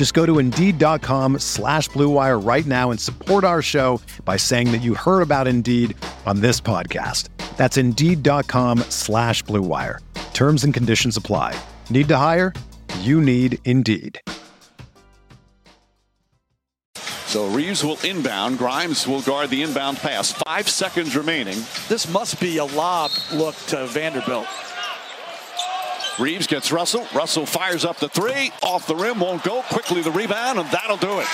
Just go to Indeed.com slash BlueWire right now and support our show by saying that you heard about Indeed on this podcast. That's Indeed.com slash BlueWire. Terms and conditions apply. Need to hire? You need Indeed. So Reaves will inbound. Grimes will guard the inbound pass. Five seconds remaining. This must be a lob look to Vanderbilt. Reaves gets Russell. Russell fires up the three. Off the rim, won't go. Quickley the rebound, and that'll do it.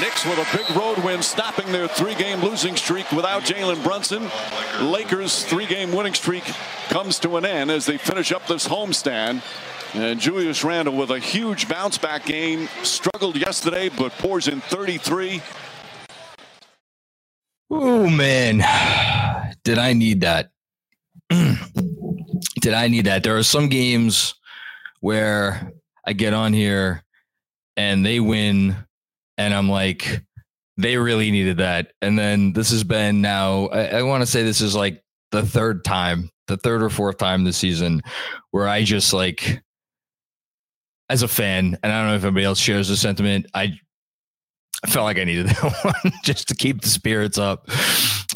Knicks with a big road win, stopping their three-game losing streak without Jalen Brunson. Lakers' three-game winning streak comes to an end as they finish up this homestand. And Julius Randle with a huge bounce back game. Struggled yesterday, but pours in 33. Oh, man. Did I need that? Did I need that? There are some games where I get on here and they win, and I'm like, they really needed that. And then this has been now, I, I want to say this is like the third time, the third or fourth time this season where I just like, as a fan, and I don't know if anybody else shares the sentiment, I I felt like I needed that one just to keep the spirits up,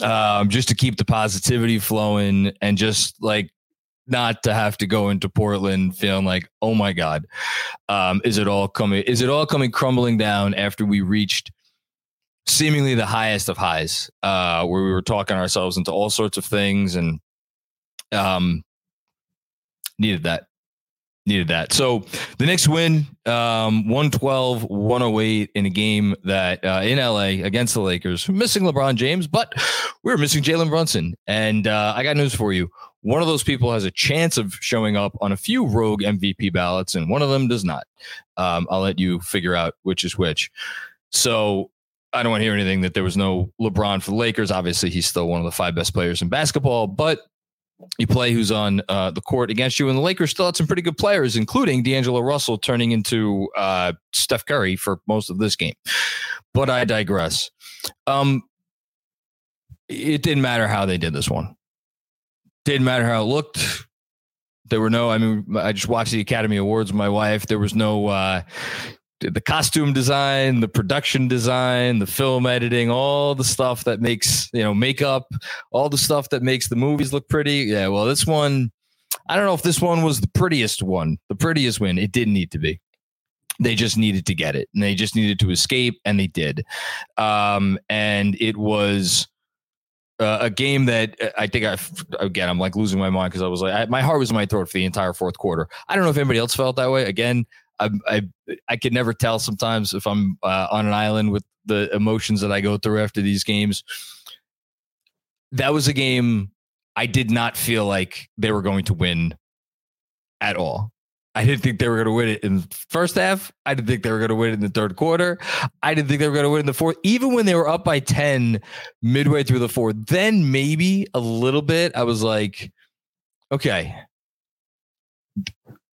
um, just to keep the positivity flowing, and just like not to have to go into Portland feeling like, oh my God, um, is it all coming? Is it all coming crumbling down after we reached seemingly the highest of highs, uh, where we were talking ourselves into all sorts of things and um, needed that needed that. So the next win um, 112 108 in a game that uh, in LA against the Lakers, missing LeBron James, but we were missing Jalen Brunson. And uh, I got news for you. One of those people has a chance of showing up on a few rogue MVP ballots, and one of them does not. Um, I'll let you figure out which is which. So I don't want to hear anything that there was no LeBron for the Lakers. Obviously, he's still one of the five best players in basketball, but you play who's on uh, the court against you. And the Lakers still had some pretty good players, including D'Angelo Russell turning into uh, Steph Curry for most of this game. But I digress. Um, it didn't matter how they did this one. Didn't matter how it looked. There were no, I mean, I just watched the Academy Awards with my wife. There was no, uh, the costume design, the production design, the film editing, all the stuff that makes, you know, makeup, all the stuff that makes the movies look pretty. Yeah, well, this one, I don't know if this one was the prettiest one, the prettiest win. It didn't need to be. They just needed to get it and they just needed to escape and they did. Um, and it was uh, a game that uh, I think I, again, I'm like losing my mind because I was like, I, my heart was in my throat for the entire fourth quarter. I don't know if anybody else felt that way. Again, I I I can never tell sometimes if I'm uh, on an island with the emotions that I go through after these games. That was a game I did not feel like they were going to win at all. I didn't think they were going to win it in the first half. I didn't think they were going to win it in the third quarter. I didn't think they were going to win in the fourth. Even when they were up by 10 midway through the fourth, then maybe a little bit, I was like, okay,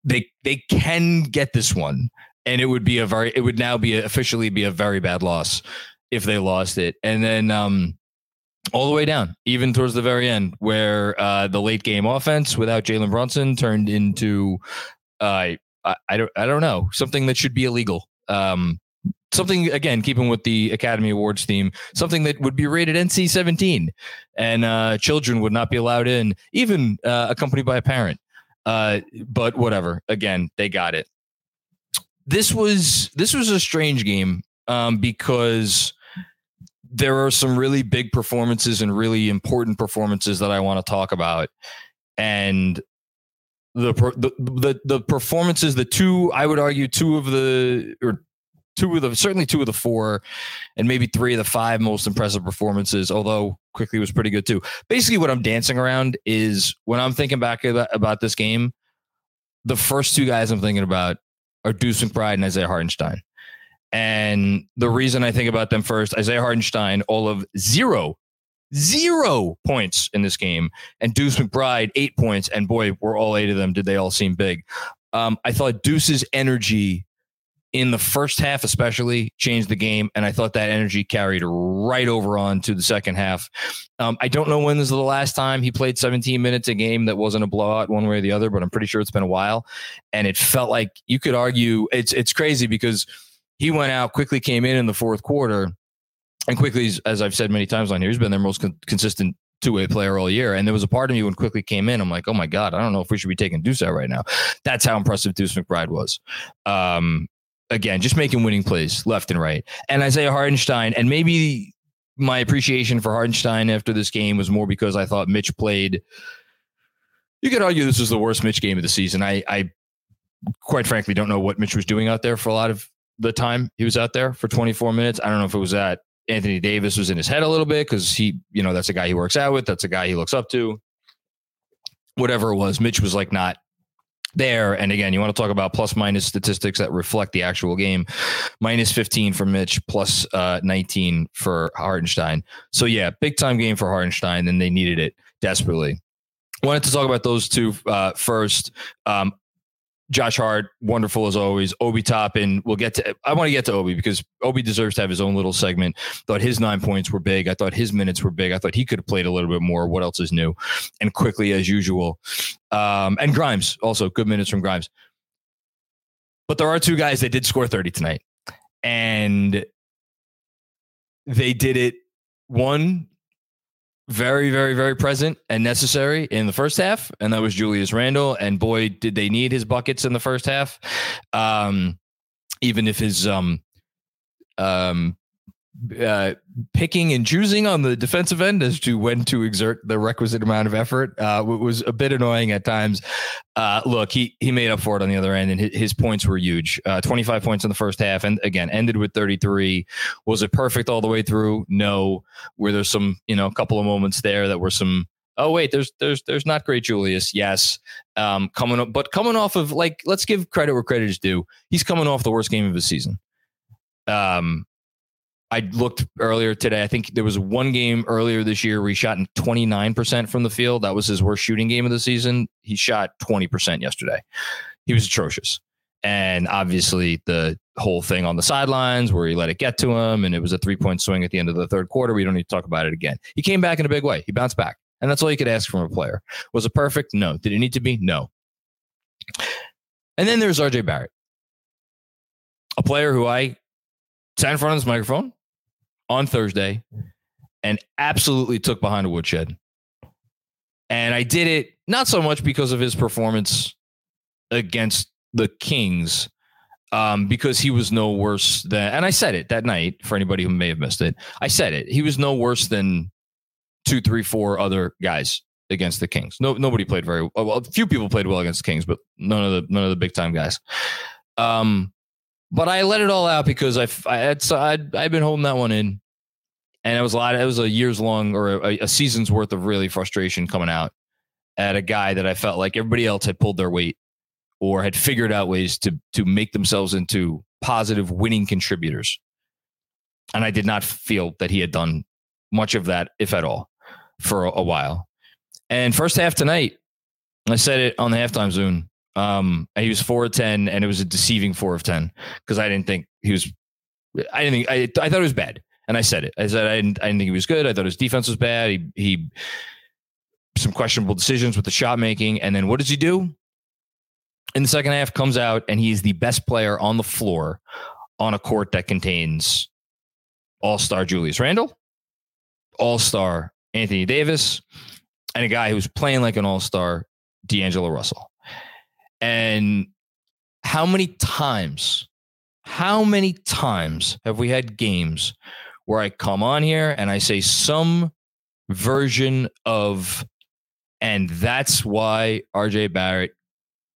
they they can get this one, and it would be a very it would now be a, officially be a very bad loss if they lost it, and then um all the way down, even towards the very end, where uh, the late game offense without Jalen Brunson turned into I, I don't I don't know something that should be illegal. Um, something again, keeping with the Academy Awards theme, something that would be rated NC seventeen, and uh, children would not be allowed in, even uh, accompanied by a parent. Uh, but whatever. Again, they got it. This was this was a strange game um, because there are some really big performances and really important performances that I want to talk about. And the, the the the performances, the two I would argue two of the or two of the certainly two of the four, and maybe three of the five most impressive performances. Although Quickley was pretty good too. Basically, what I'm dancing around is when I'm thinking back about, about this game, the first two guys I'm thinking about are Deuce McBride and Isaiah Hartenstein. And the reason I think about them first, Isaiah Hartenstein, all of zero, zero points in this game, and Deuce McBride, eight points. And boy, were all eight of them, did they all seem big. Um, I thought Deuce's energy in the first half, especially, changed the game. And I thought that energy carried right over on to the second half. Um, I don't know when this is the last time he played 17 minutes a game that wasn't a blowout one way or the other, but I'm pretty sure it's been a while. And it felt like you could argue it's it's crazy because – he went out Quickley, came in in the fourth quarter, and Quickley, as I've said many times on here, he's been their most con- consistent two way player all year. And there was a part of me when Quickley came in, I'm like, oh my god, I don't know if we should be taking Deuce out right now. That's how impressive Deuce McBride was. Um, again, just making winning plays left and right. And Isaiah Hartenstein, and maybe my appreciation for Hartenstein after this game was more because I thought Mitch played. You could argue this was the worst Mitch game of the season. I, I quite frankly don't know what Mitch was doing out there for a lot of the time he was out there for 24 minutes. I don't know if it was that Anthony Davis was in his head a little bit because he, you know, that's a guy he works out with. That's a guy he looks up to. Whatever it was, Mitch was like not there. And again, you want to talk about plus minus statistics that reflect the actual game. Minus 15 for Mitch, plus, uh, 19 for Hartenstein. So yeah, big time game for Hartenstein, and they needed it desperately. Wanted to talk about those two uh, first. Um, Josh Hart, wonderful as always. Obi Toppin, we'll get to. I want to get to Obi because Obi deserves to have his own little segment. Thought his nine points were big. I thought his minutes were big. I thought he could have played a little bit more. What else is new? And Quickley as usual. Um, and Grimes also good minutes from Grimes. But there are two guys that did score thirty tonight, and they did it. One very, very, very present and necessary in the first half, and that was Julius Randle. And boy, did they need his buckets in the first half. Um, even if his um, um, uh, picking and choosing on the defensive end as to when to exert the requisite amount of effort uh, was a bit annoying at times. Uh, look, he he made up for it on the other end, and his, his points were huge. Uh, Twenty five points in the first half, and again ended with thirty three. Was it perfect all the way through? No. Were there some you know a couple of moments there that were some oh wait there's there's there's not great julius yes um coming up but coming off of like let's give credit where credit is due he's coming off the worst game of his season um I looked earlier today. I think there was one game earlier this year where he shot in 29% from the field. That was his worst shooting game of the season. He shot 20% yesterday. He was atrocious. And obviously, the whole thing on the sidelines where he let it get to him and it was a three point swing at the end of the third quarter. We don't need to talk about it again. He came back in a big way. He bounced back. And that's all you could ask from a player. Was it perfect? No. Did it need to be? No. And then there's RJ Barrett, a player who I sat in front of this microphone on Thursday and absolutely took behind a woodshed. And I did it not so much because of his performance against the Kings, um, because he was no worse than, and I said it that night for anybody who may have missed it. I said it. He was no worse than two, three, four other guys against the Kings. No, nobody played very well. A few people played well against the Kings, but none of the none of the big time guys. Um, but I let it all out because I I I'd, I'd been holding that one in, and it was a lot. It was a years long or a, a season's worth of really frustration coming out at a guy that I felt like everybody else had pulled their weight or had figured out ways to to make themselves into positive winning contributors. And I did not feel that he had done much of that, if at all, for a, a while. And first half tonight, I said it on the halftime Zoom. Um, he was four of ten, and it was a deceiving four of ten because I didn't think he was. I didn't think I. I thought it was bad, and I said it. I said I didn't. I didn't think he was good. I thought his defense was bad. He he some questionable decisions with the shot making, and then what does he do? In the second half, comes out and he's the best player on the floor on a court that contains All Star Julius Randle, All Star Anthony Davis, and a guy who's playing like an All Star D'Angelo Russell. And how many times, how many times have we had games where I come on here and I say some version of, and that's why RJ Barrett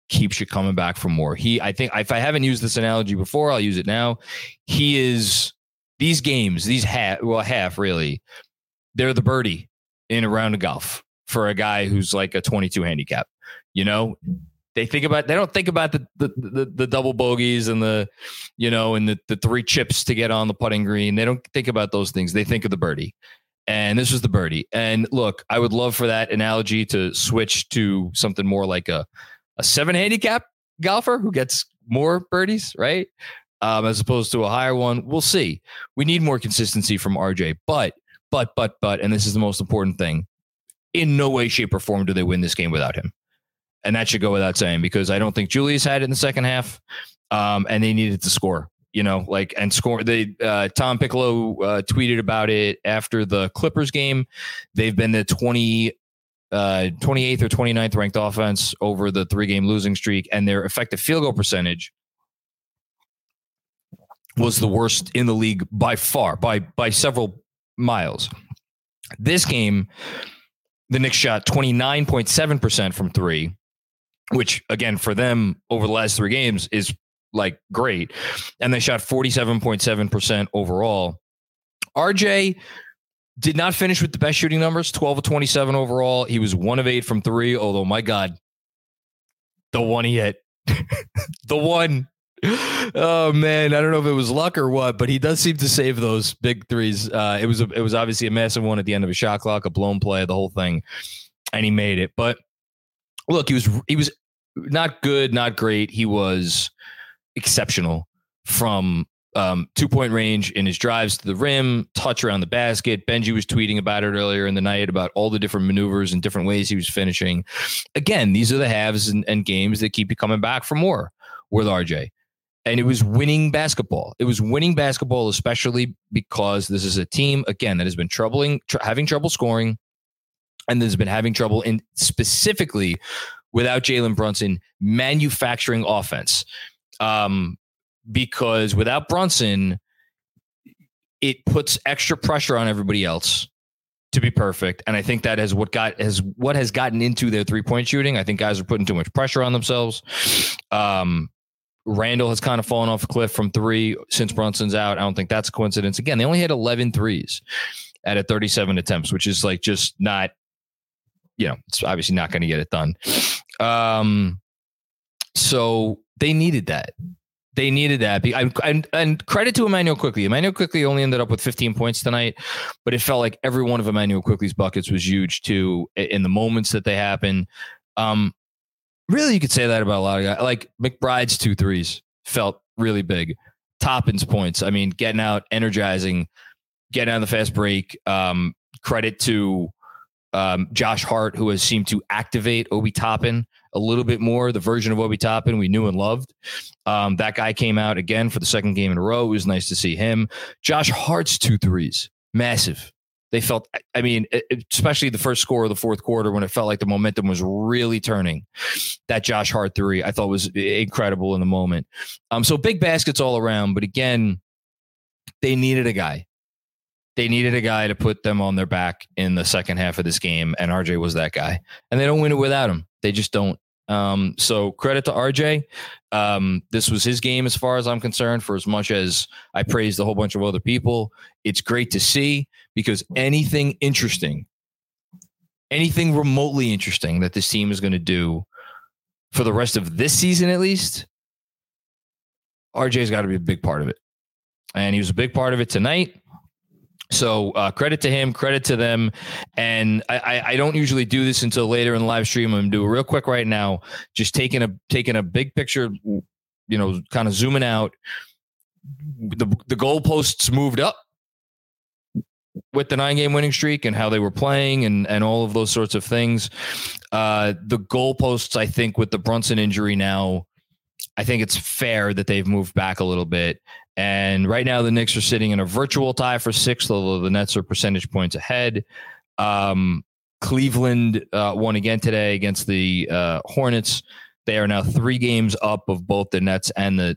keeps you coming back for more. He, I think, if I haven't used this analogy before, I'll use it now. He is these games, these half, well, half really, they're the birdie in a round of golf for a guy who's like a 22 handicap. You know, they think about they don't think about the the, the, the double bogeys and the you know and the, the three chips to get on the putting green. They don't think about those things. They think of the birdie. And this was the birdie. And look, I would love for that analogy to switch to something more like a a seven handicap golfer who gets more birdies, right? Um, as opposed to a higher one. We'll see. We need more consistency from RJ, but but but but, and this is the most important thing. In no way, shape, or form do they win this game without him, and that should go without saying because I don't think Julius had it in the second half, um, and they needed to score. You know, like and score. They uh, Tom Piccolo uh, tweeted about it after the Clippers game. They've been the twenty uh, 28th or 29th ranked offense over the three game losing streak, and their effective field goal percentage was the worst in the league by far, by by several miles. This game, the Knicks shot 29.7% from three, which again for them over the last three games is like great. And they shot 47.7% overall. RJ did not finish with the best shooting numbers 12 of 27 overall. He was one of eight from three, although, my God, the one he hit, the one. Oh man, I don't know if it was luck or what, but he does seem to save those big threes. Uh, it was a, it was obviously a massive one at the end of a shot clock, a blown play, the whole thing, and he made it. But look, he was he was not good, not great. He was exceptional from um, two point range in his drives to the rim, touch around the basket. Benji was tweeting about it earlier in the night about all the different maneuvers and different ways he was finishing. Again, these are the halves and, and games that keep you coming back for more with RJ. And it was winning basketball. It was winning basketball, especially because this is a team again that has been troubling, tr- having trouble scoring, and has been having trouble in specifically without Jalen Brunson manufacturing offense. Um, because without Brunson, it puts extra pressure on everybody else to be perfect. And I think that is what got has what has gotten into their three point shooting. I think guys are putting too much pressure on themselves. Um, Randle has kind of fallen off a cliff from three since Brunson's out. I don't think that's a coincidence. Again, they only had 11 threes at a 37 attempts, which is like just not, you know, it's obviously not going to get it done. Um, so they needed that. They needed that. I, and, and credit to Immanuel Quickley. Immanuel Quickley only ended up with 15 points tonight, but it felt like every one of Immanuel Quickley's buckets was huge too in the moments that they happened. Um, really, you could say that about a lot of guys. Like McBride's two threes felt really big. Toppin's points. I mean, getting out, energizing, getting of the fast break. Um, credit to um, Josh Hart, who has seemed to activate Obi Toppin a little bit more, the version of Obi Toppin we knew and loved. Um, that guy came out again for the second game in a row. It was nice to see him. Josh Hart's two threes, massive. They felt, I mean, especially the first score of the fourth quarter when it felt like the momentum was really turning. That Josh Hart three, I thought was incredible in the moment. Um, so big baskets all around, but again, they needed a guy. They needed a guy to put them on their back in the second half of this game, and RJ was that guy. And they don't win it without him. They just don't. Um, so credit to RJ. Um, this was his game as far as I'm concerned, for as much as I praised a whole bunch of other people. It's great to see because anything interesting, anything remotely interesting that this team is going to do for the rest of this season, at least, RJ's got to be a big part of it. And he was a big part of it tonight. So uh, credit to him, credit to them, and I, I, don't usually do this until later in the live stream. I'm gonna do it real quick right now. Just taking a taking a big picture, you know, kind of zooming out. The the goalposts moved up with the nine game winning streak and how they were playing and and all of those sorts of things. Uh, the goalposts, I think, with the Brunson injury now, I think it's fair that they've moved back a little bit. And right now, the Knicks are sitting in a virtual tie for sixth, although the Nets are percentage points ahead. Um, Cleveland uh, won again today against the uh, Hornets. They are now three games up of both the Nets and the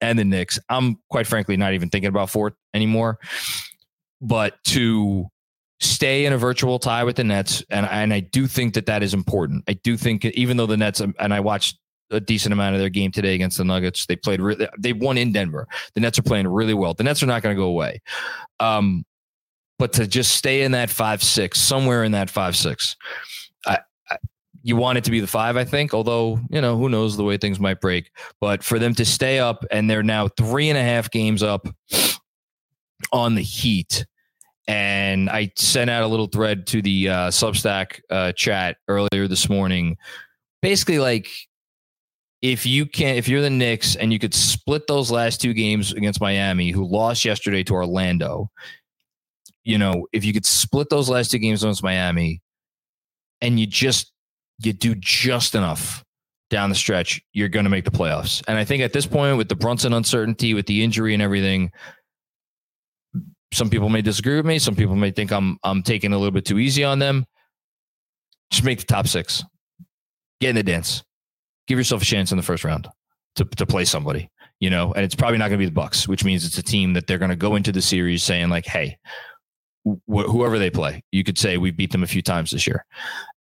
and the Knicks. I'm quite frankly not even thinking about fourth anymore. but to stay in a virtual tie with the Nets, and and I do think that that is important. I do think even though the Nets and I watched a decent amount of their game today against the Nuggets, they played really, they won in Denver. The Nets are playing really well. The Nets are not going to go away. Um, but to just stay in that five six, somewhere in that five six, I, I, you want it to be the five, I think. Although you know who knows the way things might break, but for them to stay up and they're now three and a half games up on the Heat and I sent out a little thread to the uh, Substack uh, chat earlier this morning. Basically, like if you can, if you're the Knicks and you could split those last two games against Miami, who lost yesterday to Orlando, you know, if you could split those last two games against Miami, and you just you do just enough down the stretch, you're going to make the playoffs. And I think at this point, with the Brunson uncertainty, with the injury and everything, some people may disagree with me. Some people may think I'm I'm taking a little bit too easy on them. Just make the top six. Get in the dance. Give yourself a chance in the first round to to play somebody. You know, and it's probably not going to be the Bucks, which means it's a team that they're going to go into the series saying like, "Hey, wh- whoever they play, you could say we beat them a few times this year.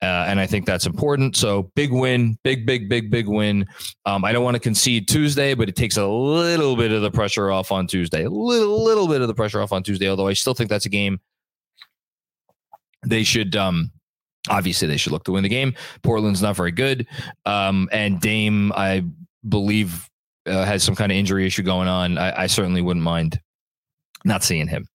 Uh, and I think that's important. So big win, big, big, big, big win. Um, I don't want to concede Tuesday, but it takes a little bit of the pressure off on Tuesday, a little, little bit of the pressure off on Tuesday. Although I still think that's a game they should. Um, obviously, they should look to win the game. Portland's not very good, um, and Dame, I believe, uh, has some kind of injury issue going on. I, I certainly wouldn't mind not seeing him.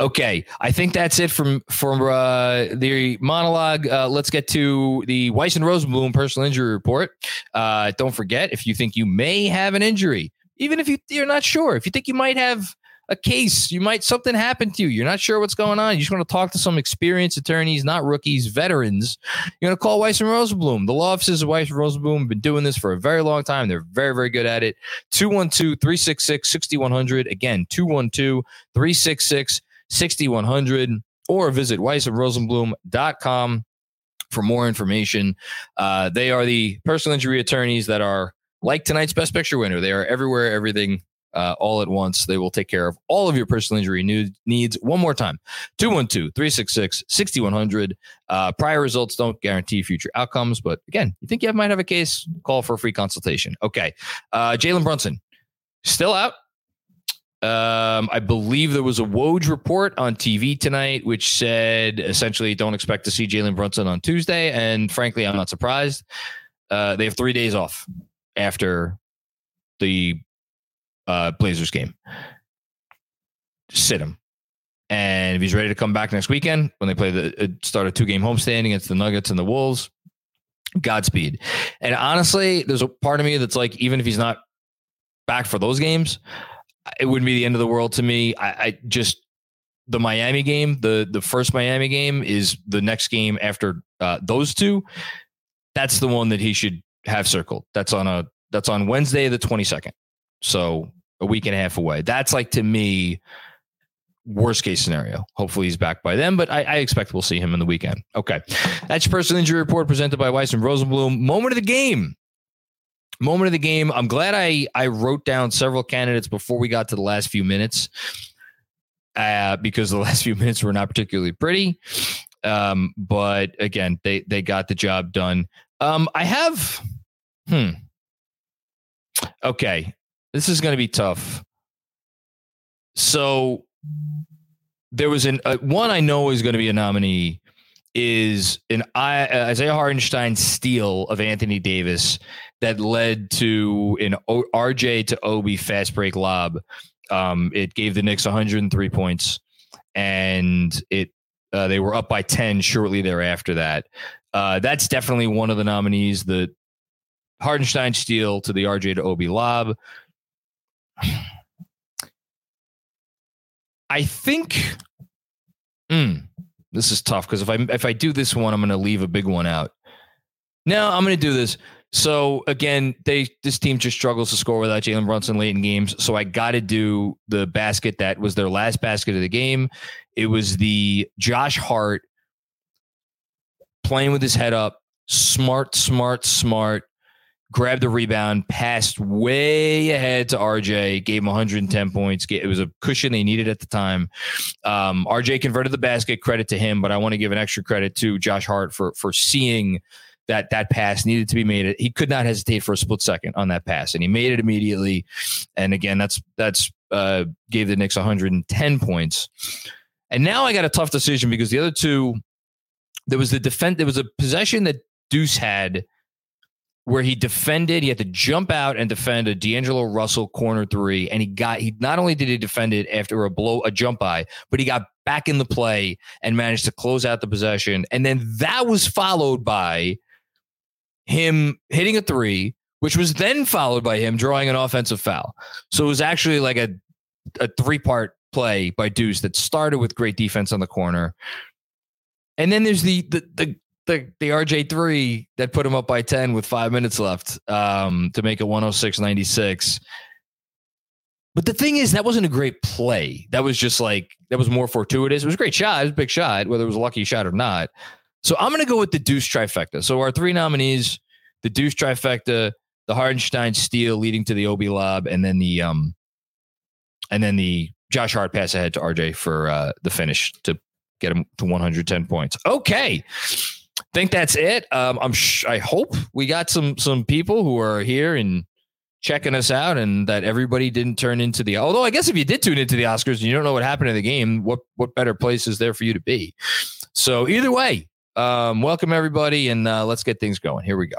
Okay, I think that's it from from uh, the monologue. Uh, let's get to the Weiss and Rosenblum personal injury report. Uh, don't forget, if you think you may have an injury, even if you, you're not sure, if you think you might have a case. You might something happen to you. You're not sure what's going on. You just want to talk to some experienced attorneys, not rookies, veterans. You're going to call Weiss and Rosenblum. The law offices of Weiss and Rosenblum have been doing this for a very long time. They're very, very good at it. 212 366 6100. Again, 212 366 6100. Or visit weissandrosenblum.com for more information. Uh, they are the personal injury attorneys that are like tonight's best picture winner. They are everywhere, everything uh, all at once. They will take care of all of your personal injury needs. One more time 212 366 6100. Uh, prior results don't guarantee future outcomes, but again, you think you might have a case, call for a free consultation. Okay. Uh, Jalen Brunson, still out. Um, I believe there was a Woj report on TV tonight, which said essentially don't expect to see Jalen Brunson on Tuesday. And frankly, I'm not surprised. Uh, they have three days off after the uh, Blazers game. Sit him. And if he's ready to come back next weekend when they play the uh, start a two game homestand against the Nuggets and the Wolves, Godspeed. And honestly, there's a part of me that's like, even if he's not back for those games, it wouldn't be the end of the world to me. I, I just the Miami game, the the first Miami game is the next game after uh, those two. That's the one that he should have circled. That's on a that's on Wednesday the twenty second. So a week and a half away. That's like to me worst case scenario. Hopefully he's back by then, but I, I, expect we'll see him in the weekend. Okay. That's your personal injury report presented by Weiss and Rosenblum. Moment of the game. Moment of the game. I'm glad I I wrote down several candidates before we got to the last few minutes. Uh, because the last few minutes were not particularly pretty. Um, but again, they they got the job done. Um, I have hmm. Okay. This is going to be tough. So there was an uh, one I know is going to be a nominee is an uh, Isaiah Hartenstein steal of Anthony Davis that led to an o, RJ to Obi fast break lob. Um, it gave the Knicks 103 points, and it uh, they were up by 10 shortly thereafter. That uh, that's definitely one of the nominees. The Hartenstein steal to the RJ to Obi lob I think mm, this is tough because if I if I do this one, I'm going to leave a big one out. No, I'm going to do this. So again, they this team just struggles to score without Jalen Brunson late in games. So I got to do the basket that was their last basket of the game. It was the Josh Hart playing with his head up, smart, smart, smart, grabbed the rebound, passed way ahead to RJ, gave him 110 points. It was a cushion they needed at the time. Um, RJ converted the basket. Credit to him, but I want to give an extra credit to Josh Hart for for seeing that that pass needed to be made. He could not hesitate for a split second on that pass, and he made it immediately. And again, that's that's uh, gave the Knicks 110 points. And now I got a tough decision because the other two, there was the defense. There was a possession that Deuce had where he defended. He had to jump out and defend a D'Angelo Russell corner three, and he got. He not only did he defend it after a blow, a jump by, but he got back in the play and managed to close out the possession. And then that was followed by him hitting a three, which was then followed by him drawing an offensive foul. So it was actually like a a three part play by Deuce that started with great defense on the corner. And then there's the the the the, the RJ three that put him up by 10 with five minutes left um, to make it 106 96. But the thing is, that wasn't a great play. That was just like, that was more fortuitous. It was a great shot. It was a big shot, whether it was a lucky shot or not. So I'm going to go with the Deuce trifecta. So our three nominees, the Deuce trifecta, the Hartenstein steal leading to the Obi lob, and then the um, and then the Josh Hart pass ahead to RJ for uh, the finish to get him to 110 points. Okay, think that's it. Um, I'm sh- I hope we got some some people who are here and checking us out, and that everybody didn't turn into the. Although I guess if you did tune into the Oscars and you don't know what happened in the game, what what better place is there for you to be? So either way, um, welcome everybody, and uh, let's get things going. Here we go.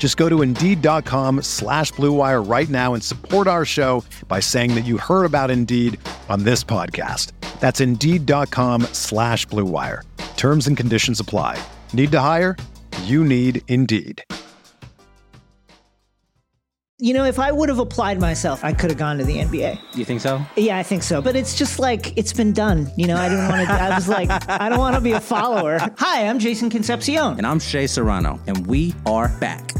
Just go to Indeed.com slash BlueWire right now and support our show by saying that you heard about Indeed on this podcast. That's Indeed.com slash BlueWire. Terms and conditions apply. Need to hire? You need Indeed. You know, if I would have applied myself, I could have gone to the NBA. You think so? Yeah, I think so. But it's just like it's been done. You know, I didn't want to. I was like, I don't want to be a follower. Hi, I'm Jason Concepcion. And I'm Shea Serrano, and we are back.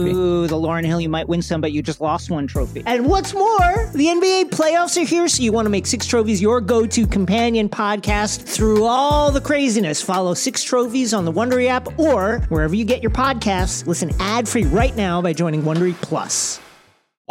Trophy. Ooh, the Lauryn Hill, you might win some, but you just lost one trophy. And what's more, the NBA playoffs are here, so you want to make Six Trophies your go to companion podcast through all the craziness. Follow Six Trophies on the Wondery app or wherever you get your podcasts. Listen ad free right now by joining Wondery Plus.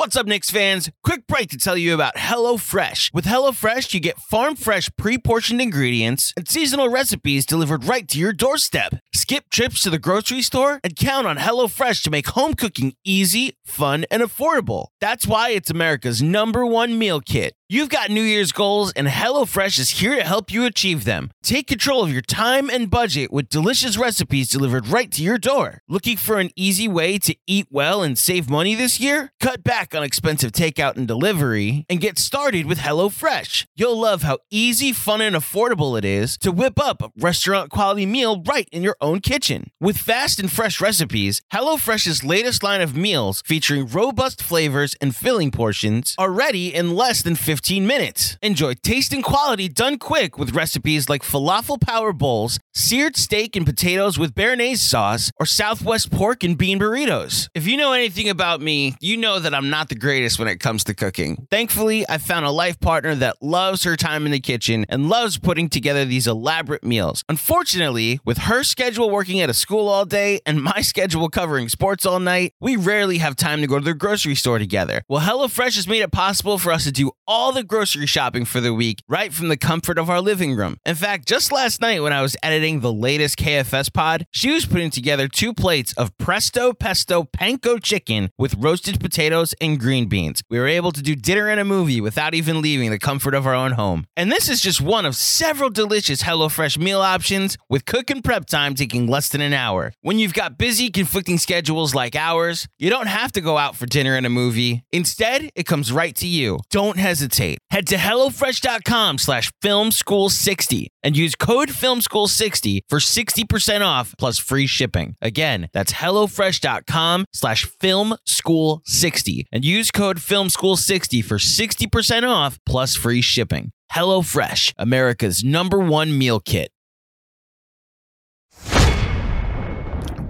What's up, Knicks fans? Quick break to tell you about HelloFresh. With HelloFresh, you get farm fresh, pre portioned ingredients and seasonal recipes delivered right to your doorstep. Skip trips to the grocery store and count on HelloFresh to make home cooking easy, fun, and affordable. That's why it's America's number one meal kit. You've got New Year's goals, and HelloFresh is here to help you achieve them. Take control of your time and budget with delicious recipes delivered right to your door. Looking for an easy way to eat well and save money this year? Cut back on expensive takeout and delivery and get started with HelloFresh. You'll love how easy, fun, and affordable it is to whip up a restaurant quality meal right in your own kitchen. With fast and fresh recipes, HelloFresh's latest line of meals featuring robust flavors and filling portions are ready in less than 15 15 minutes. Enjoy taste and quality done quick with recipes like falafel power bowls, seared steak and potatoes with béarnaise sauce, or Southwest pork and bean burritos. If you know anything about me, you know that I'm not the greatest when it comes to cooking. Thankfully, I found a life partner that loves her time in the kitchen and loves putting together these elaborate meals. Unfortunately, with her schedule working at a school all day and my schedule covering sports all night, we rarely have time to go to the grocery store together. Well, HelloFresh has made it possible for us to do all all the grocery shopping for the week right from the comfort of our living room. In fact, just last night when I was editing the latest KFS pod, she was putting together two plates of presto pesto panko chicken with roasted potatoes and green beans. We were able to do dinner and a movie without even leaving the comfort of our own home. And this is just one of several delicious HelloFresh meal options with cook and prep time taking less than an hour. When you've got busy, conflicting schedules like ours, you don't have to go out for dinner and a movie. Instead, it comes right to you. Don't hesitate Head to HelloFresh.com slash FilmSchool60 and use code FilmSchool60 for 60% off plus free shipping. Again, that's HelloFresh.com slash FilmSchool60 and use code FilmSchool60 for 60% off plus free shipping. HelloFresh, America's number one meal kit.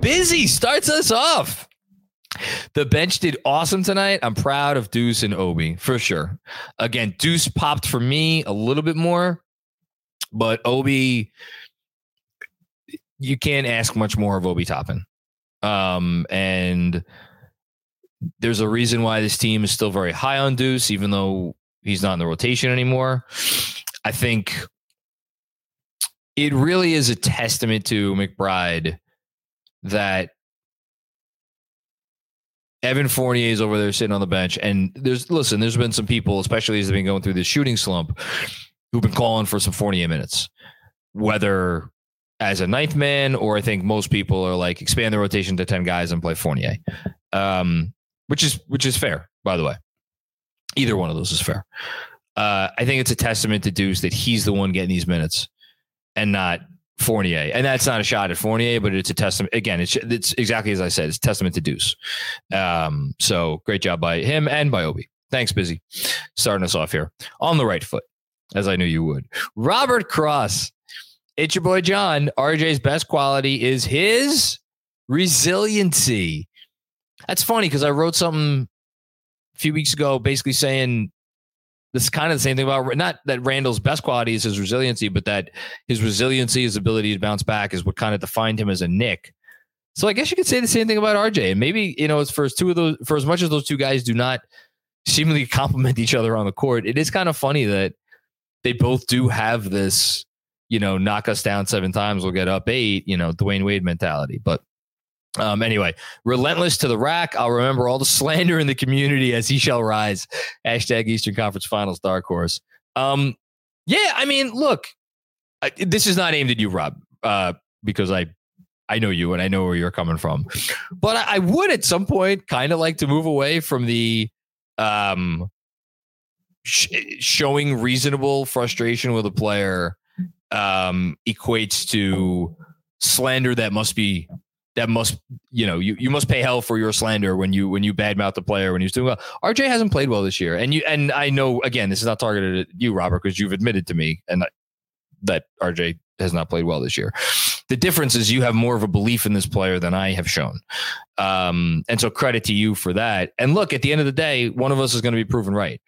Busy starts us off. The bench did awesome tonight. I'm proud of Deuce and Obi for sure. Again, Deuce popped for me a little bit more, but Obi, you can't ask much more of Obi Toppin. Um, and there's a reason why this team is still very high on Deuce, even though he's not in the rotation anymore. I think it really is a testament to McBride that Evan Fournier is over there sitting on the bench. And there's, listen, there's been some people, especially as they've been going through this shooting slump, who've been calling for some Fournier minutes, whether as a ninth man or I think most people are like expand the rotation to 10 guys and play Fournier, um, which is, which is fair, by the way. Either one of those is fair. Uh, I think it's a testament to Deuce that he's the one getting these minutes and not Fournier, and that's not a shot at Fournier, but it's a testament. Again, it's it's exactly as I said. It's testament to Deuce. Um, so great job by him and by Obi. Thanks, Busy, starting us off here on the right foot, as I knew you would. Robert Cross, it's your boy John. RJ's best quality is his resiliency. That's funny because I wrote something a few weeks ago, basically saying this is kind of the same thing about not that Randle's best quality is his resiliency, but that his resiliency, his ability to bounce back, is what kind of defined him as a Knick. So I guess you could say the same thing about RJ. Maybe you know, it's for as two of those, for as much as those two guys do not seemingly complement each other on the court, it is kind of funny that they both do have this, you know, knock us down seven times, we'll get up eight, you know, Dwyane Wade mentality. But um, anyway, relentless to the rack. I'll remember all the slander in the community as he shall rise. Hashtag Eastern Conference Finals dark horse. Um, yeah, I mean, look, I, this is not aimed at you, Rob, uh, because I I know you and I know where you're coming from. But I, I would at some point kind of like to move away from the um, sh- showing reasonable frustration with a player um, equates to slander that must be that must you know you, you must pay hell for your slander when you when you badmouth the player when he's doing well. RJ hasn't played well this year, and you and I know again this is not targeted at you, Robert, because you've admitted to me and that RJ has not played well this year. The difference is you have more of a belief in this player than I have shown, um, and so credit to you for that. And look, at the end of the day, one of us is going to be proven right.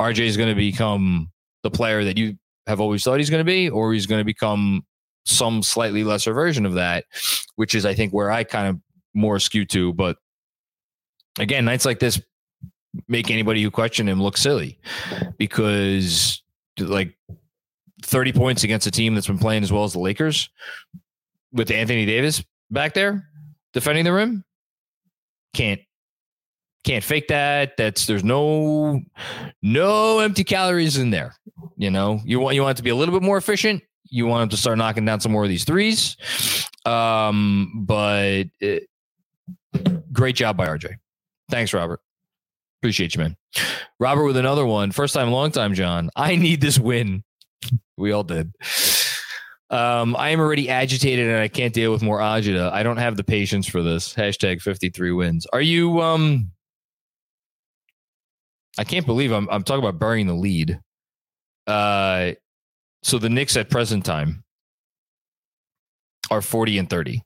RJ is going to become the player that you have always thought he's going to be, or he's going to become some slightly lesser version of that, which is I think where I kind of more skew to. But again, nights like this make anybody who questioned him look silly because like 30 points against a team that's been playing as well as the Lakers with Anthony Davis back there defending the rim can't can't fake that that's there's no no empty calories in there you know you want you want it to be a little bit more efficient you want him to start knocking down some more of these threes um but it, great job by RJ thanks Robert appreciate you man Robert with another one first time long time John I need this win we all did um, I am already agitated and I can't deal with more agita. I don't have the patience for this. Hashtag 53 wins. Are you um I can't believe I'm I'm talking about burying the lead. Uh so the Knicks at present time are 40 and 30.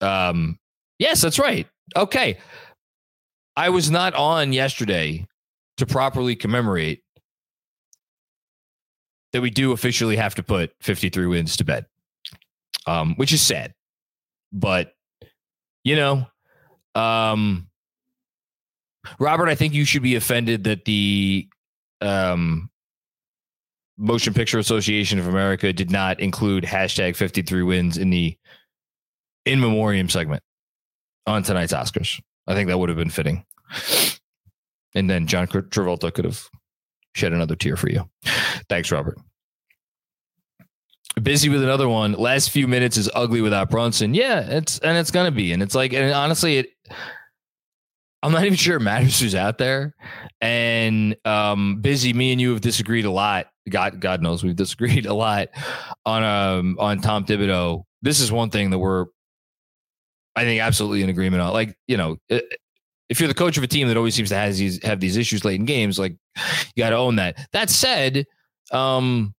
Um yes, that's right. Okay. I was not on yesterday to properly commemorate that we do officially have to put 53 wins to bed, um, which is sad. But, you know, um, Robert, I think you should be offended that the um, Motion Picture Association of America did not include hashtag 53 wins in the in memoriam segment on tonight's Oscars. I think that would have been fitting. And then John Travolta could have shed another tear for you. Thanks, Robert. Busy with another one. Last few minutes is ugly without Brunson. Yeah, it's and it's gonna be. And it's like, and honestly, it I'm not even sure it matters who's out there. And um, busy, me and you have disagreed a lot. God, God knows we've disagreed a lot on um on Tom Thibodeau. This is one thing that we're, I think, absolutely in agreement on. Like, you know, if you're the coach of a team that always seems to have these have these issues late in games, like you got to own that. That said, um,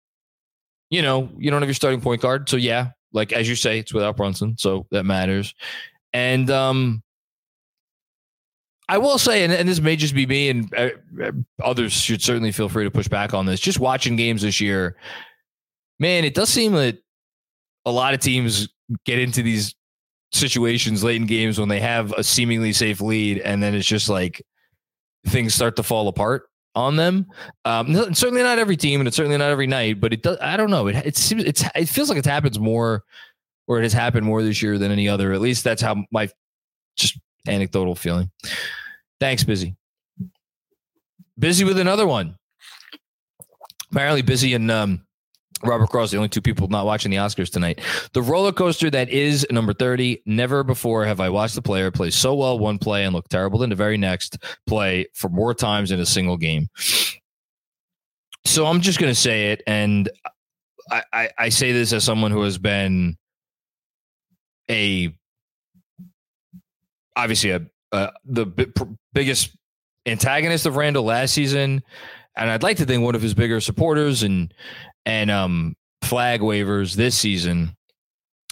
you know, you don't have your starting point guard. So yeah, like as you say, it's without Brunson, so that matters. And um I will say, and, and this may just be me, and uh, uh, others should certainly feel free to push back on this. Just watching games this year, man, it does seem that a lot of teams get into these situations late in games when they have a seemingly safe lead, and then it's just like things start to fall apart on them. Um, certainly not every team, and it's certainly not every night. But it does. I don't know. It it seems it's it feels like it happens more, or it has happened more this year than any other. At least that's how my just anecdotal feeling. Thanks, busy. Busy with another one. Apparently busy and um, Robert Cross, the only two people not watching the Oscars tonight. The roller coaster that is number 30. Never before have I watched the player play so well one play and look terrible in the very next play for more times in a single game. So I'm just going to say it. And I, I, I say this as someone who has been a obviously a, uh, the b- biggest antagonist of Randle last season, and I'd like to think one of his bigger supporters and and um, flag waivers this season.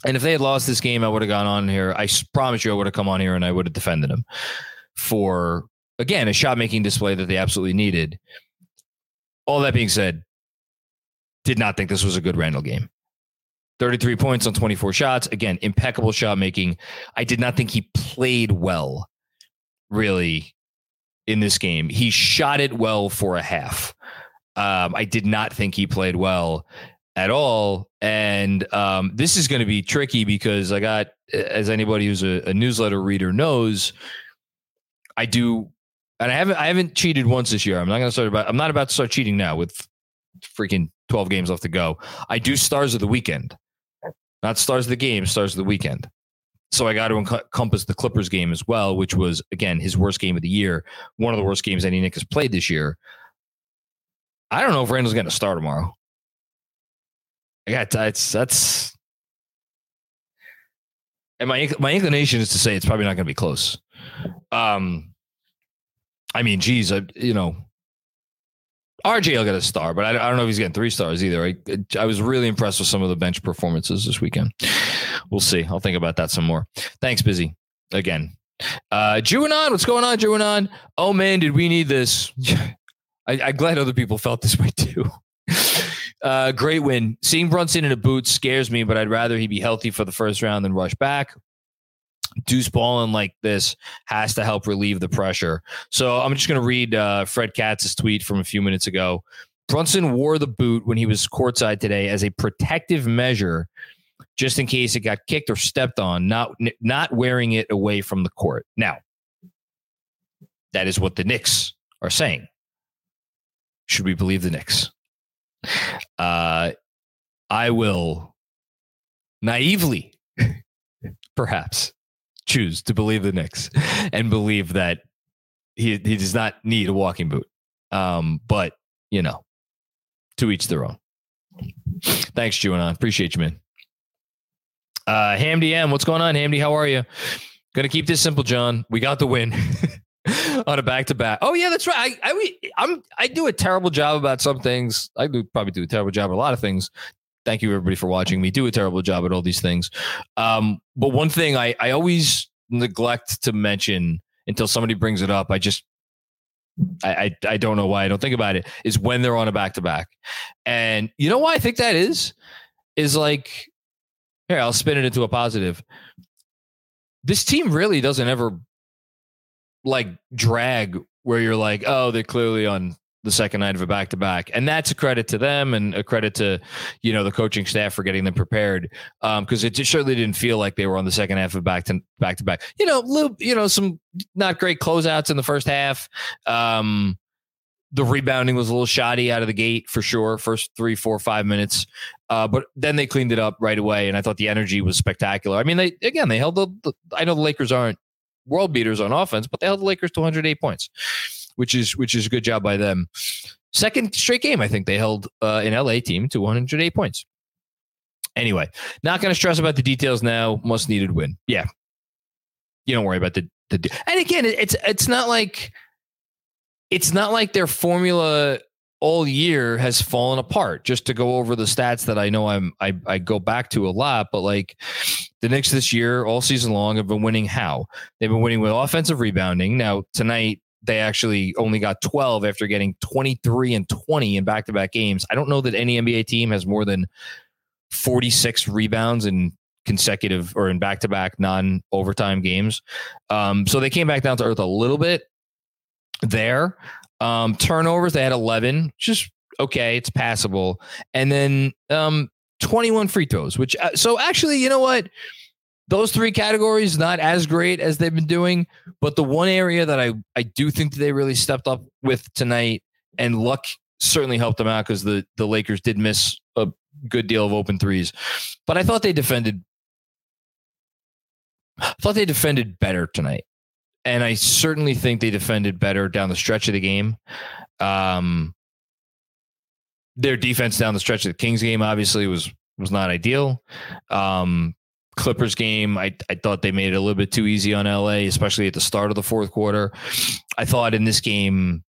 And if they had lost this game, I would have gone on here. I promise you, I would have come on here and I would have defended him for again a shot making display that they absolutely needed. All that being said, did not think this was a good Randle game. 33 points on 24 shots. Again, impeccable shot making. I did not think he played well, really, in this game. He shot it well for a half. Um, I did not think he played well at all. And um, this is going to be tricky because I got, as anybody who's a, a newsletter reader knows, I do, and I haven't I haven't cheated once this year. I'm not going to start about. I'm not about to start cheating now with freaking 12 games left to go. I do stars of the weekend. Not stars of the game, stars of the weekend. So I got to encompass the Clippers game as well, which was again his worst game of the year, one of the worst games any Knick has played this year. I don't know if Randle's going to start tomorrow. I got that's that's, and my my inclination is to say it's probably not going to be close. Um, I mean, geez, I, you know, RJ will get a star, but I, I, don't know if he's getting three stars either. I, I was really impressed with some of the bench performances this weekend. We'll see. I'll think about that some more. Thanks, Busy. Again. Uh Juanon, what's going on, Juanon? Oh man, did we need this? I, I'm glad other people felt this way too. uh, great win. Seeing Brunson in a boot scares me, but I'd rather he be healthy for the first round than rush back. Deuce balling like this has to help relieve the pressure. So I'm just going to read uh, Fred Katz's tweet from a few minutes ago. Brunson wore the boot when he was courtside today as a protective measure, just in case it got kicked or stepped on, not not wearing it away from the court. Now, that is what the Knicks are saying. Should we believe the Knicks? Uh, I will naively, perhaps, choose to believe the Knicks and believe that he he does not need a walking boot. Um, but you know, to each their own. Thanks, Juanon. Appreciate you, man. Uh, Hamdy M, what's going on, Hamdy? How are you? Gonna keep this simple, John. We got the win on a back to back. Oh yeah, that's right. I, I I'm I do a terrible job about some things. I do probably do a terrible job a lot of things. Thank you everybody for watching me do a terrible job at all these things. Um, but one thing I I always neglect to mention until somebody brings it up. I just I, I, I don't know why I don't think about it is when they're on a back to back. And you know why I think that is? Is like, here, I'll spin it into a positive. This team really doesn't ever like drag where you're like, oh, they're clearly on the second night of a back to back, and that's a credit to them and a credit to you know the coaching staff for getting them prepared because um, it certainly didn't feel like they were on the second half of back to back to back. You know, little you know some not great closeouts in the first half. Um, the rebounding was a little shoddy out of the gate for sure. First three, four, five minutes, uh, but then they cleaned it up right away, and I thought the energy was spectacular. I mean, they again they held the, the I know the Lakers aren't world beaters on offense, but they held the Lakers to 108 points which is which is a good job by them. Second straight game, I think they held uh, an LA team to 108 points. Anyway, not going to stress about the details now. Must needed win. Yeah, you don't worry about the the. And again, it's it's not like it's not like their formula all year has fallen apart. Just to go over the stats that I know I'm I, I go back to a lot, but like the Knicks this year, all season long, have been winning how? They've been winning with offensive rebounding. Now tonight they actually only got 12 after getting 23 and 20 in back to back games. I don't know that any NBA team has more than 46 rebounds in consecutive or in back to back non overtime games. Um, so they came back down to earth a little bit there. Um, turnovers, they had 11, just okay, it's passable. And then um, 21 free throws, which, uh, so actually, you know what? Those three categories not as great as they've been doing, but the one area that I I do think they really stepped up with tonight, and luck certainly helped them out because the the Lakers did miss a good deal of open threes, but I thought they defended. I thought they defended better tonight, and I certainly think they defended better down the stretch of the game. Um, their defense down the stretch of the Kings game obviously was was not ideal. Um, Clippers game, I, I thought they made it a little bit too easy on LA, especially at the start of the fourth quarter. I thought in this game,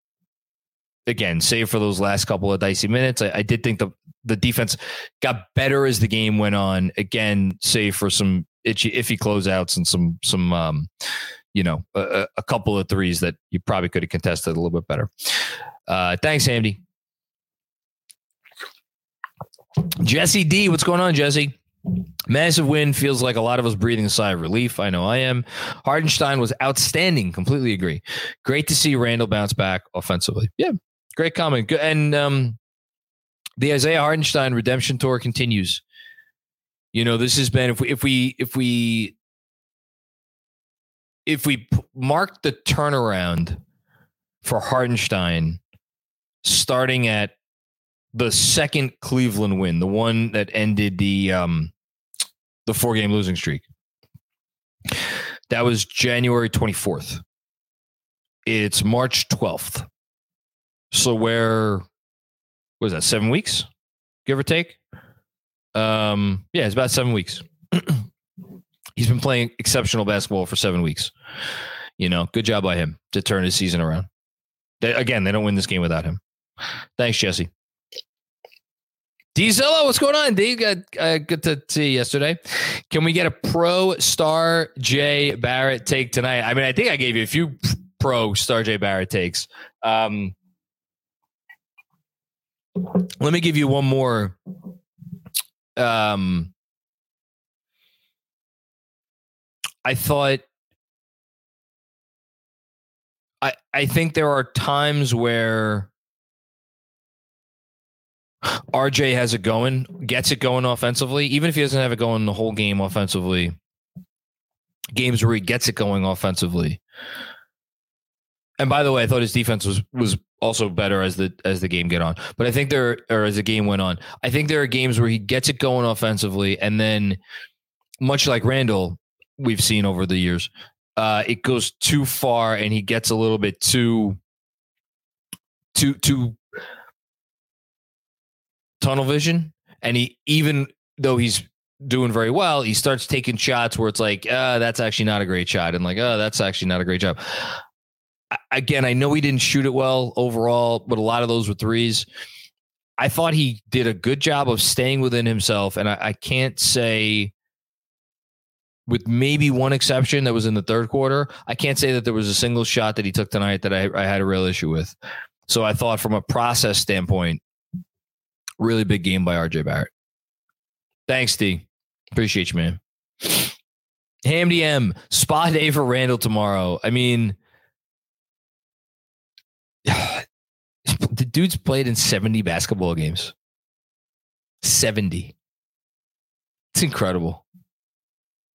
again, save for those last couple of dicey minutes, I, I did think the the defense got better as the game went on. Again, save for some itchy, iffy closeouts and some some um, you know a, a couple of threes that you probably could have contested a little bit better. Uh, thanks, Andy. Jesse D, what's going on, Jesse? Massive win feels like a lot of us breathing a sigh of relief. I know I am. Hartenstein was outstanding. Completely agree. Great to see Randle bounce back offensively. Yeah, great comment. And um, the Isaiah Hartenstein redemption tour continues. You know, this has been if we if we if we if we mark the turnaround for Hartenstein starting at the second Cleveland win, the one that ended the um the four game losing streak. That was January 24th. It's March 12th. So where was that? Seven weeks, give or take. Um, yeah, it's about seven weeks. He's been playing exceptional basketball for seven weeks. You know, good job by him to turn his season around. They, again, they don't win this game without him. Thanks, Jesse. Dzilla, what's going on? D, good, uh, good to see you yesterday. Can we get a pro star J Barrett take tonight? I mean, I think I gave you a few pro star J Barrett takes. Um, let me give you one more. Um, I thought I I think there are times where RJ has it going, gets it going offensively, even if he doesn't have it going the whole game offensively. Games where he gets it going offensively. And by the way, I thought his defense was was also better as the as the game get on. But I think there or as the game went on, I think there are games where he gets it going offensively, and then much like Randle, we've seen over the years, uh, it goes too far, and he gets a little bit too too too tunnel vision, and he even though he's doing very well, he starts taking shots where it's like, uh, that's actually not a great shot, and like, oh, that's actually not a great job. Again, I know he didn't shoot it well overall, but a lot of those were threes. I thought he did a good job of staying within himself, and I, I can't say, with maybe one exception that was in the third quarter, I can't say that there was a single shot that he took tonight that I, I had a real issue with. So I thought, from a process standpoint, really big game by RJ Barrett. Thanks, D. Appreciate you, man. Ham DM, spa day for Randle tomorrow. I mean, the dude's played in 70 basketball games. 70. It's incredible.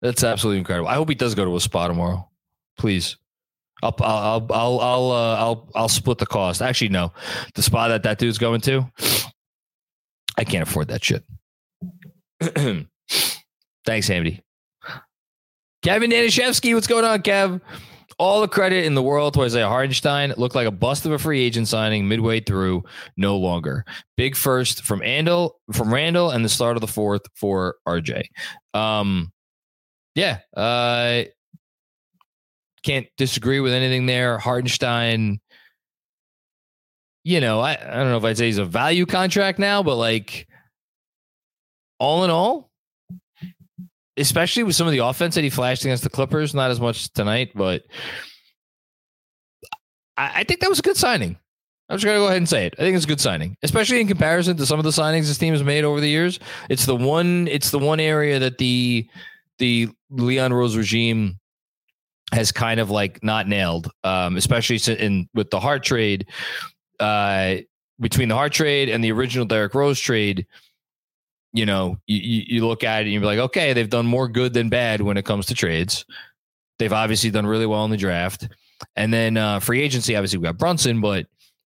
That's absolutely incredible. I hope he does go to a spa tomorrow. Please. I'll I'll I'll I'll uh, I'll I'll split the cost. Actually, no, the spa that that dude's going to, I can't afford that shit. Thanks, Andy. Kevin Danishevsky, what's going on, Kev? All the credit in the world to Isaiah Hartenstein. Looked like a bust of a free agent signing midway through. No longer. Big first from Andel, from Randle, and the start of the fourth for RJ. Um, yeah, uh, can't disagree with anything there. Hartenstein, you know, I, I don't know if I'd say he's a value contract now, but like all in all, especially with some of the offense that he flashed against the Clippers, not as much tonight, but I, I think that was a good signing. I'm just gonna go ahead and say it. I think it's a good signing, especially in comparison to some of the signings this team has made over the years. It's the one. It's the one area that the the Leon Rose regime has kind of like not nailed, um, especially in with the Hart trade. Uh, between the Hart trade and the original Derrick Rose trade, you know, you, you look at it and you're like, okay, they've done more good than bad when it comes to trades. They've obviously done really well in the draft. And then uh, free agency, obviously we got Brunson, but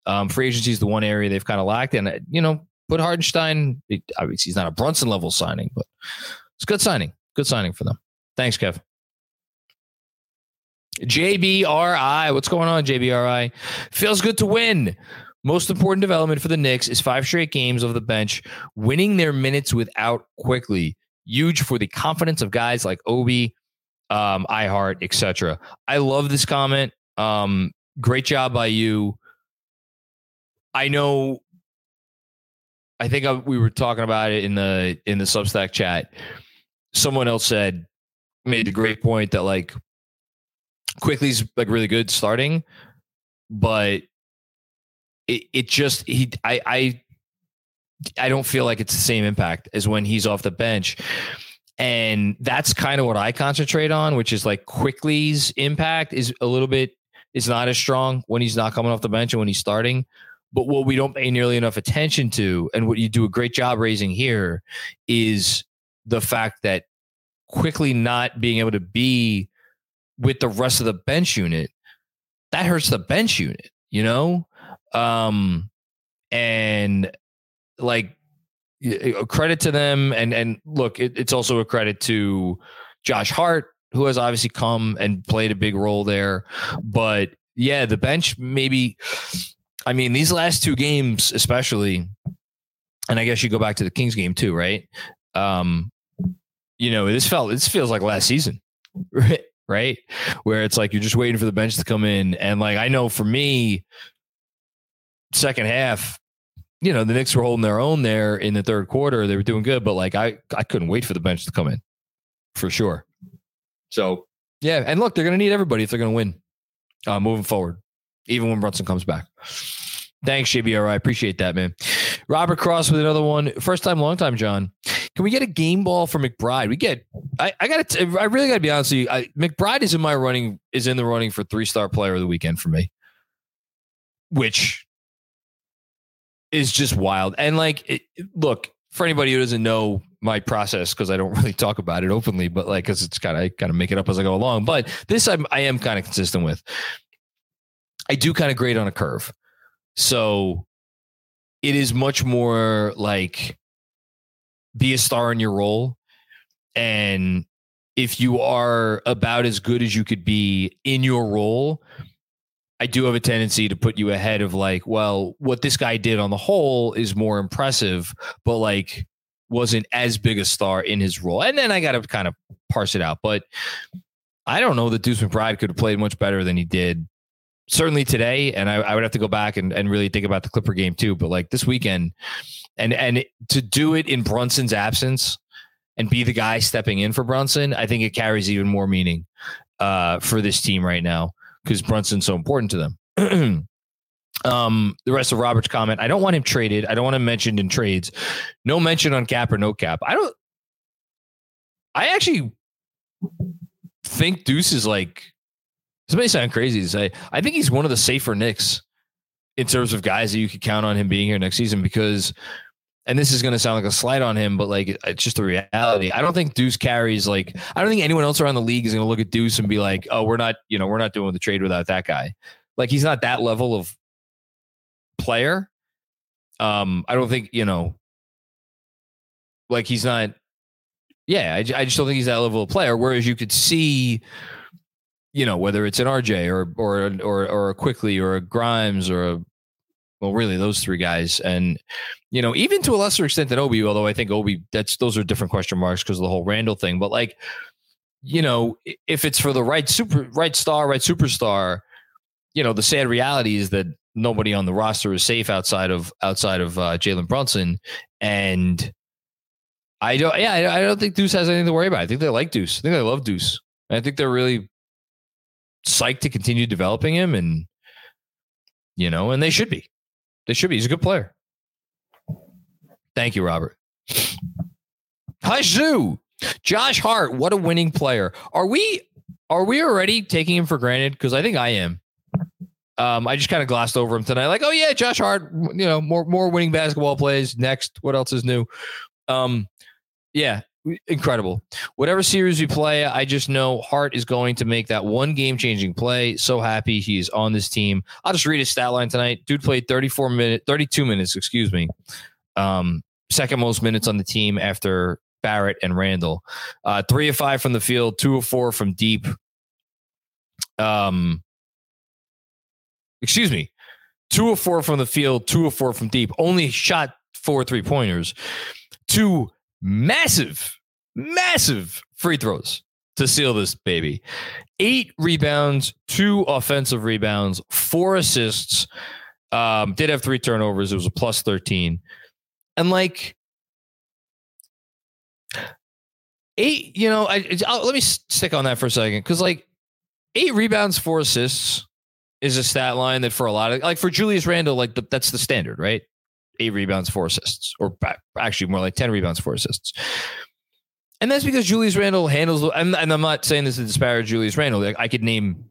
um, free agency is the one area they've kind of lacked. And, uh, you know, put Hartenstein, obviously he's not a Brunson level signing, but it's good signing. Good signing for them. Thanks, Kev. JBRI. What's going on, JBRI? Feels good to win. Most important development for the Knicks is five straight games of the bench, winning their minutes without Quickley. Huge for the confidence of guys like Obi, um, iHeart, etc. I love this comment. Um, great job by you. I know. I think I, we were talking about it in the in the Substack chat. Someone else said made a great point that like Quickley's like really good starting, but it, it just he I I I don't feel like it's the same impact as when he's off the bench. And that's kind of what I concentrate on, which is like Quickley's impact is a little bit is not as strong when he's not coming off the bench and when he's starting. But what we don't pay nearly enough attention to, and what you do a great job raising here, is the fact that Quickley not being able to be with the rest of the bench unit, that hurts the bench unit, you know? Um, and like a credit to them. And, and look, it, it's also a credit to Josh Hart, who has obviously come and played a big role there. But yeah, the bench maybe, I mean, these last two games, especially, and I guess you go back to the Kings game too, right? Um, you know, this felt this feels like last season, right? Right, where it's like you're just waiting for the bench to come in, and like I know for me, second half, you know, the Knicks were holding their own there in the third quarter. They were doing good, but like I, I couldn't wait for the bench to come in, for sure. So yeah, and look, they're to need everybody if they're to win, uh, moving forward, even when Brunson comes back. Thanks, JBR. I appreciate that, man. Robert Cross with another one. First time, long time, John. Can we get a game ball for McBride? We get I, I got to. I really got to be honest with you. I, McBride is in my running. Is in the running for three star player of the weekend for me, which is just wild. And like, it, look for anybody who doesn't know my process because I don't really talk about it openly, but like, because it's kind of I kind of make it up as I go along. But this I'm, I am kind of consistent with. I do kind of grade on a curve, so it is much more like be a star in your role and if you are about as good as you could be in your role, I do have a tendency to put you ahead of like, well, what this guy did on the whole is more impressive, but like wasn't as big a star in his role. And then I got to kind of parse it out. But I don't know that Deuce McBride could have played much better than he did. Certainly today, and I, I would have to go back and, and really think about the Clipper game too. But like this weekend, and and to do it in Brunson's absence, and be the guy stepping in for Brunson, I think it carries even more meaning uh, for this team right now because Brunson's so important to them. um, the rest of Robert's comment, I don't want him traded. I don't want him mentioned in trades. No mention on cap or no cap. I don't. I actually think Deuce is like. This may sound crazy to say. I think he's one of the safer Knicks in terms of guys that you could count on him being here next season because and this is going to sound like a slight on him, but like it's just a reality. I don't think Deuce carries like I don't think anyone else around the league is going to look at Deuce and be like, "Oh, we're not, you know, we're not doing the trade without that guy." Like he's not that level of player. Um, I don't think you know, like he's not. Yeah, I, I just don't think he's that level of player. Whereas you could see, you know, whether it's an RJ or or or or a Quickley or a Grimes or a well, really those three guys, and you know, even to a lesser extent than Obi, although I think Obi, that's those are different question marks because of the whole Randle thing. But like, you know, if it's for the right super, right star, right superstar, you know, the sad reality is that nobody on the roster is safe outside of outside of uh, Jalen Brunson, and I don't, yeah, I, I don't think Deuce has anything to worry about. I think they like Deuce. I think they love Deuce. I think they're really psyched to continue developing him, and you know, and they should be. They should be. He's a good player. Thank you, Robert. Hi, Zoo. Josh Hart, what a winning player. Are we are we already taking him for granted? Because I think I am. Um, I just kind of glossed over him tonight. Like, oh yeah, Josh Hart, you know, more more winning basketball plays. Next, what else is new? Um, yeah, incredible. Whatever series we play, I just know Hart is going to make that one game changing play. So happy he's on this team. I'll just read his stat line tonight. Dude played 34 minutes, 32 minutes, excuse me. Um, second most minutes on the team after Barrett and Randle. Uh, three of five from the field, two of four from deep. Um, excuse me, two of four from the field, two of four from deep. Only shot four three pointers. Two massive massive free throws to seal this baby. Eight rebounds, two offensive rebounds, four assists. Um, did have three turnovers. It was a plus 13. And like eight, you know, I, I'll, let me stick on that for a second. Cause like eight rebounds, four assists is a stat line that for a lot of like for Julius Randle, like the, that's the standard, right? Eight rebounds, four assists, or actually more like 10 rebounds, four assists. And that's because Julius Randle handles, and, and I'm not saying this to disparage Julius Randle. Like I could name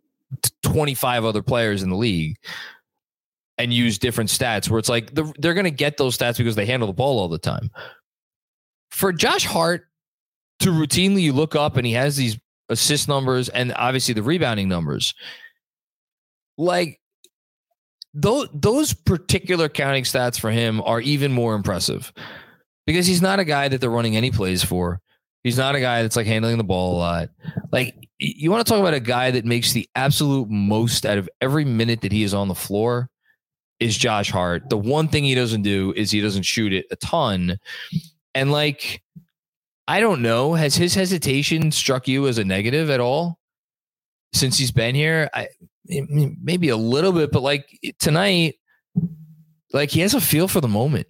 25 other players in the league and use different stats where it's like the, they're going to get those stats because they handle the ball all the time. For Josh Hart to routinely look up and he has these assist numbers and obviously the rebounding numbers, like those, those particular counting stats for him are even more impressive because he's not a guy that they're running any plays for. He's not a guy that's like handling the ball a lot. Like you want to talk about a guy that makes the absolute most out of every minute that he is on the floor is Josh Hart. The one thing he doesn't do is he doesn't shoot it a ton. And like I don't know, has his hesitation struck you as a negative at all since he's been here? I maybe a little bit, but like tonight like he has a feel for the moment.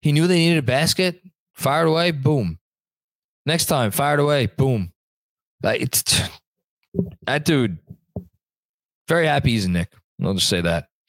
He knew they needed a basket, fired away, boom. Next time, fired away. Boom. Like it's that dude. Very happy he's a Knick. I'll just say that.